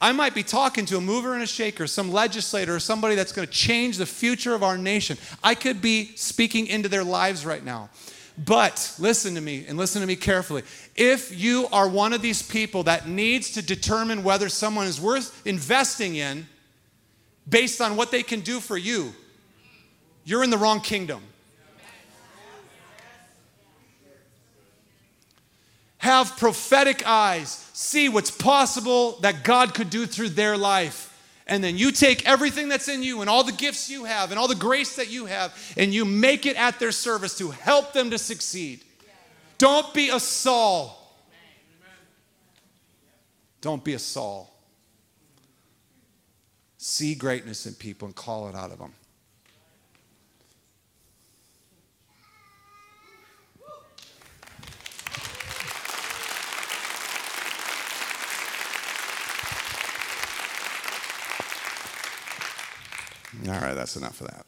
A: I might be talking to a mover and a shaker, some legislator, or somebody that's going to change the future of our nation. I could be speaking into their lives right now. But listen to me and listen to me carefully. If you are one of these people that needs to determine whether someone is worth investing in based on what they can do for you, you're in the wrong kingdom. Have prophetic eyes, see what's possible that God could do through their life. And then you take everything that's in you and all the gifts you have and all the grace that you have and you make it at their service to help them to succeed. Don't be a Saul. Don't be a Saul. See greatness in people and call it out of them. that's enough of that.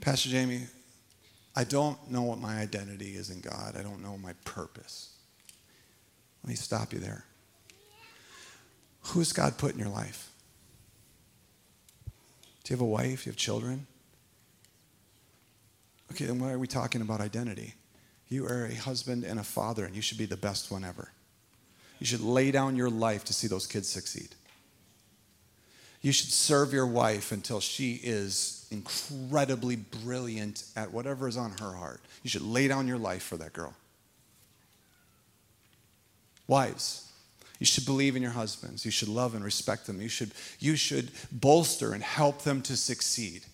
A: Pastor Jamey, I don't know what my identity is in God. I don't know my purpose. Let me stop you there. Who's God put in your life? Do you have a wife? Do you have children? Okay, then why are we talking about identity? You are a husband and a father, and you should be the best one ever. You should lay down your life to see those kids succeed. You should serve your wife until she is incredibly brilliant at whatever is on her heart. You should lay down your life for that girl. Wives, you should believe in your husbands. You should love and respect them. You should, you should bolster and help them to succeed.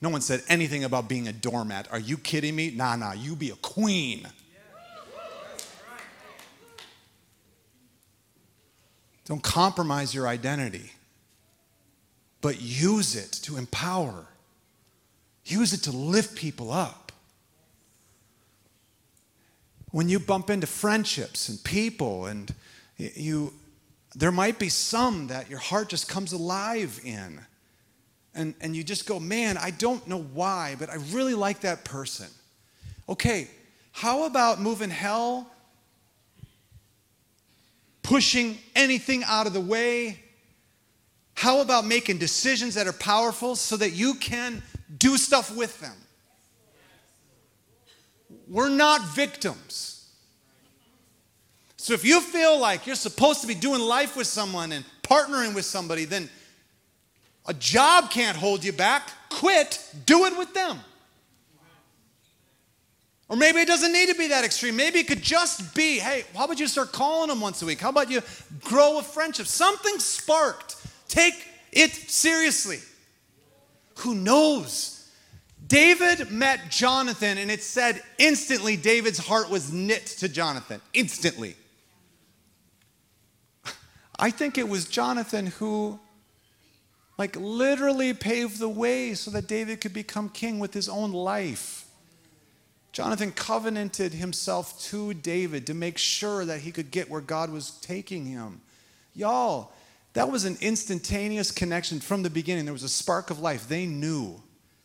A: No one said anything about being a doormat. Are you kidding me? Nah, nah, you be a queen. Don't compromise your identity, but use it to empower. Use it to lift people up. When you bump into friendships and people, and you, there might be some that your heart just comes alive in. And, and you just go, man, I don't know why, but I really like that person. Okay, how about moving hell, pushing anything out of the way? How about making decisions that are powerful so that you can do stuff with them. We're not victims. So if you feel like you're supposed to be doing life with someone and partnering with somebody, then a job can't hold you back. Quit, do it with them. Or maybe it doesn't need to be that extreme. Maybe it could just be hey, how about you start calling them once a week? How about you grow a friendship? Something sparked. Take it seriously. Who knows? David met Jonathan, and it said instantly David's heart was knit to Jonathan. Instantly. I think it was Jonathan who, like, literally paved the way so that David could become king with his own life. Jonathan covenanted himself to David to make sure that he could get where God was taking him. Y'all, that was an instantaneous connection from the beginning. There was a spark of life. They knew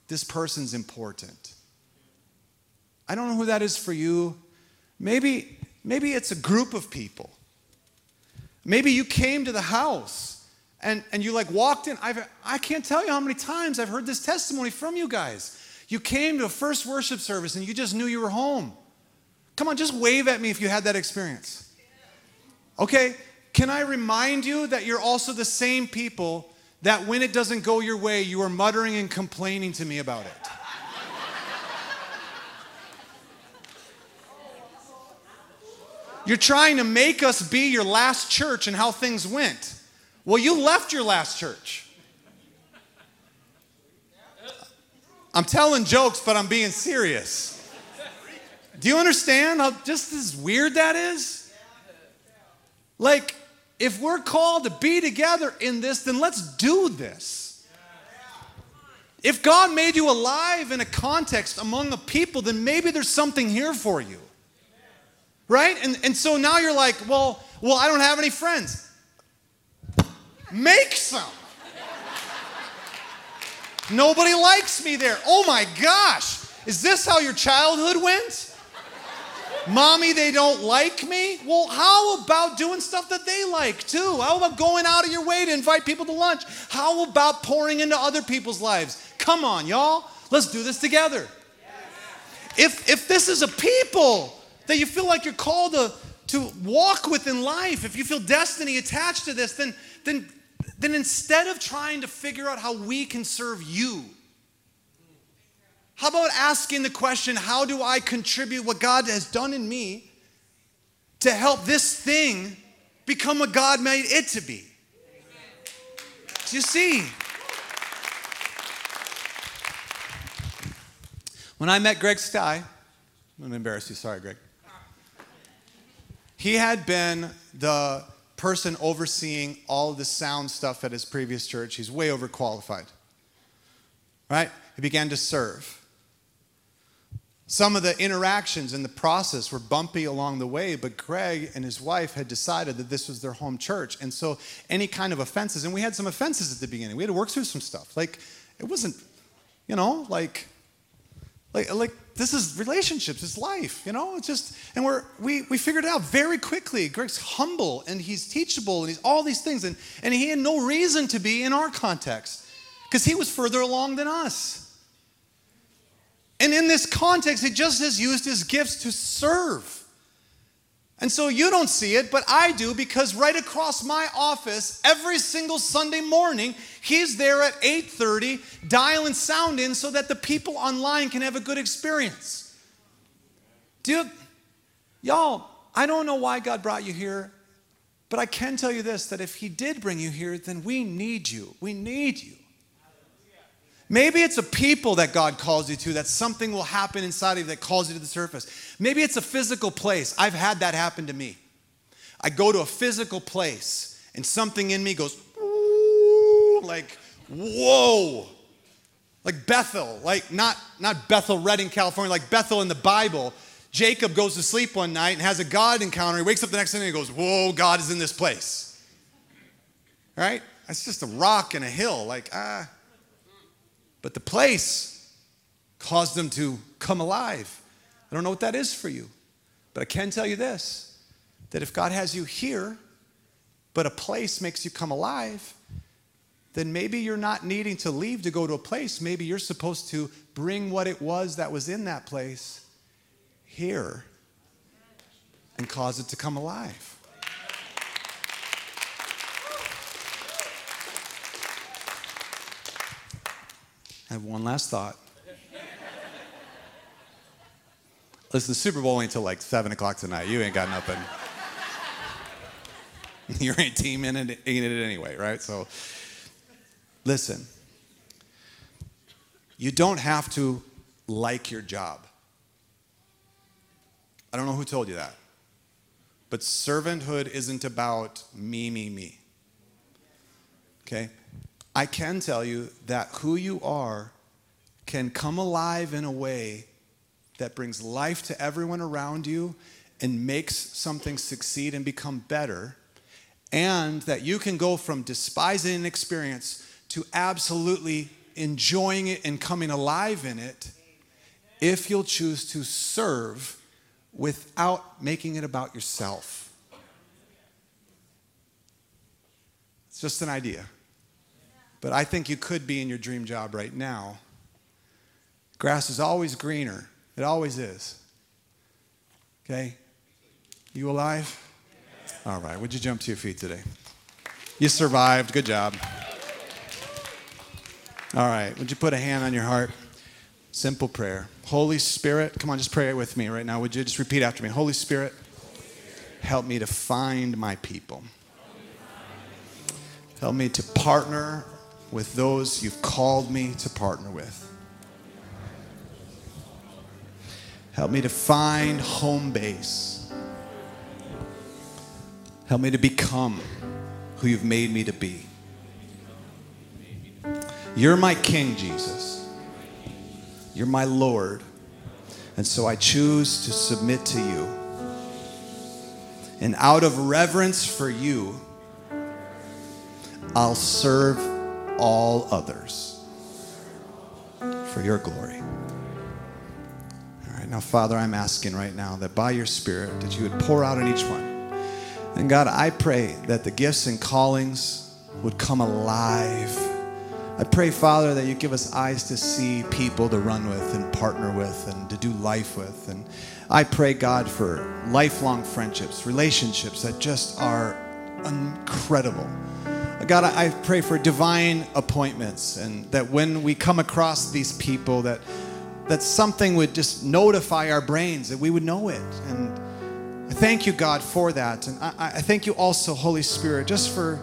A: this person's important. I don't know who that is for you. Maybe, maybe it's a group of people. Maybe you came to the house and, and you like walked in. I've, I can't tell you how many times I've heard this testimony from you guys. You came to a first worship service and you just knew you were home. Come on, just wave at me if you had that experience. Okay, can I remind you that you're also the same people that when it doesn't go your way, you are muttering and complaining to me about it? You're trying to make us be your last church and how things went. Well, you left your last church. I'm telling jokes, but I'm being serious. Do you understand how just as weird that is? Like, if we're called to be together in this, then let's do this. If God made you alive in a context among a people, then maybe there's something here for you. Right? And, and so now you're like, well, well, I don't have any friends. Make some. Nobody likes me there. Oh my gosh. Is this how your childhood went? Mommy, they don't like me? Well, how about doing stuff that they like too? How about going out of your way to invite people to lunch? How about pouring into other people's lives? Come on, y'all. Let's do this together. If, if this is a people that you feel like you're called to, to walk with in life, if you feel destiny attached to this, then, then, then instead of trying to figure out how we can serve you, how about asking the question, how do I contribute what God has done in me to help this thing become what God made it to be? Do you see? When I met Greg Sty, I'm going to embarrass you. Sorry, Greg. He had been the person overseeing all the sound stuff at his previous church. He's way overqualified. Right? He began to serve. Some of the interactions in the process were bumpy along the way, but Greg and his wife had decided that this was their home church. And so any kind of offenses, and we had some offenses at the beginning. We had to work through some stuff. Like, it wasn't, you know, like, Like, like this is relationships, it's life, you know? It's just, and we're, we, we figured it out very quickly. Greg's humble and he's teachable and he's all these things. And, and he had no reason to be in our context because he was further along than us. And in this context, he just has used his gifts to serve. And so you don't see it, but I do because right across my office every single Sunday morning, he's there at 8:30 dialing sound in so that the people online can have a good experience. Dude, y'all, I don't know why God brought you here, but I can tell you this that if he did bring you here, then we need you. We need you. Maybe it's a people that God calls you to, that something will happen inside of you that calls you to the surface. Maybe it's a physical place. I've had that happen to me. I go to a physical place and something in me goes, like, whoa. Like Bethel, like not, not Bethel, Redding, California, like Bethel in the Bible. Jacob goes to sleep one night and has a God encounter. He wakes up the next day and he goes, Whoa, God is in this place. Right? It's just a rock and a hill. Like, ah. But the place caused them to come alive. I don't know what that is for you, but I can tell you this that if God has you here, but a place makes you come alive, then maybe you're not needing to leave to go to a place. Maybe you're supposed to bring what it was that was in that place here and cause it to come alive. I have one last thought. Listen, Super Bowl ain't till like 7 o'clock tonight. You ain't got nothing. you ain't team in it, in it anyway, right? So, listen. You don't have to like your job. I don't know who told you that. But servanthood isn't about me, me, me. Okay? I can tell you that who you are can come alive in a way that brings life to everyone around you and makes something succeed and become better. And that you can go from despising an experience to absolutely enjoying it and coming alive in it if you'll choose to serve without making it about yourself. It's just an idea. But I think you could be in your dream job right now. Grass is always greener, it always is. Okay? You alive? All right, would you jump to your feet today? You survived. Good job. All right, would you put a hand on your heart? Simple prayer. Holy Spirit, come on, just pray it with me right now. Would you just repeat after me? Holy Spirit, help me to find my people. Help me to partner with those you've called me to partner with. Help me to find home base. Help me to become who you've made me to be. You're my King, Jesus. You're my Lord. And so I choose to submit to you. And out of reverence for you, I'll serve all others for your glory. All right, now, Father, I'm asking right now that by your Spirit, that you would pour out on each one. And God, I pray that the gifts and callings would come alive. I pray, Father, that you give us eyes to see people to run with and partner with and to do life with. And I pray, God, for lifelong friendships, relationships that just are incredible. God, I pray for divine appointments and that when we come across these people that that something would just notify our brains that we would know it. And I thank you, God, for that. And I, I thank you also, Holy Spirit, just for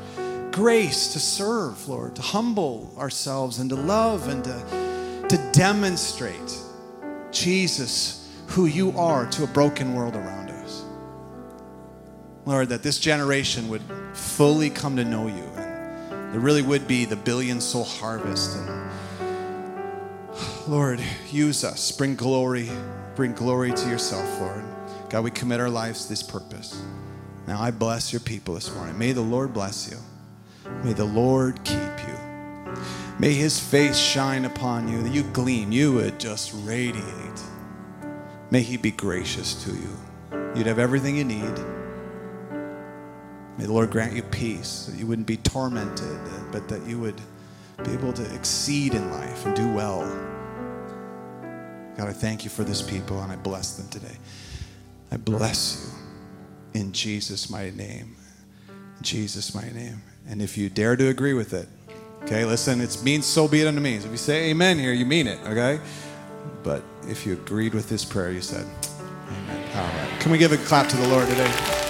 A: grace to serve, Lord, to humble ourselves and to love and to, to demonstrate Jesus, who you are to a broken world around us. Lord, that this generation would fully come to know you there really would be the billion soul harvest. And Lord, use us. Bring glory. Bring glory to yourself, Lord. God, we commit our lives to this purpose. Now I bless your people this morning. May the Lord bless you. May the Lord keep you. May his face shine upon you, that you gleam, you would just radiate. May he be gracious to you. You'd have everything you need. May the Lord grant you peace, that you wouldn't be tormented, but that you would be able to exceed in life and do well. God, I thank you for this people and I bless them today. I bless you in Jesus' mighty name. In Jesus' mighty name. And if you dare to agree with it, okay, listen, it means so be it unto me. So if you say amen here, you mean it, okay? But if you agreed with this prayer, you said, Amen. All right. Can we give a clap to the Lord today?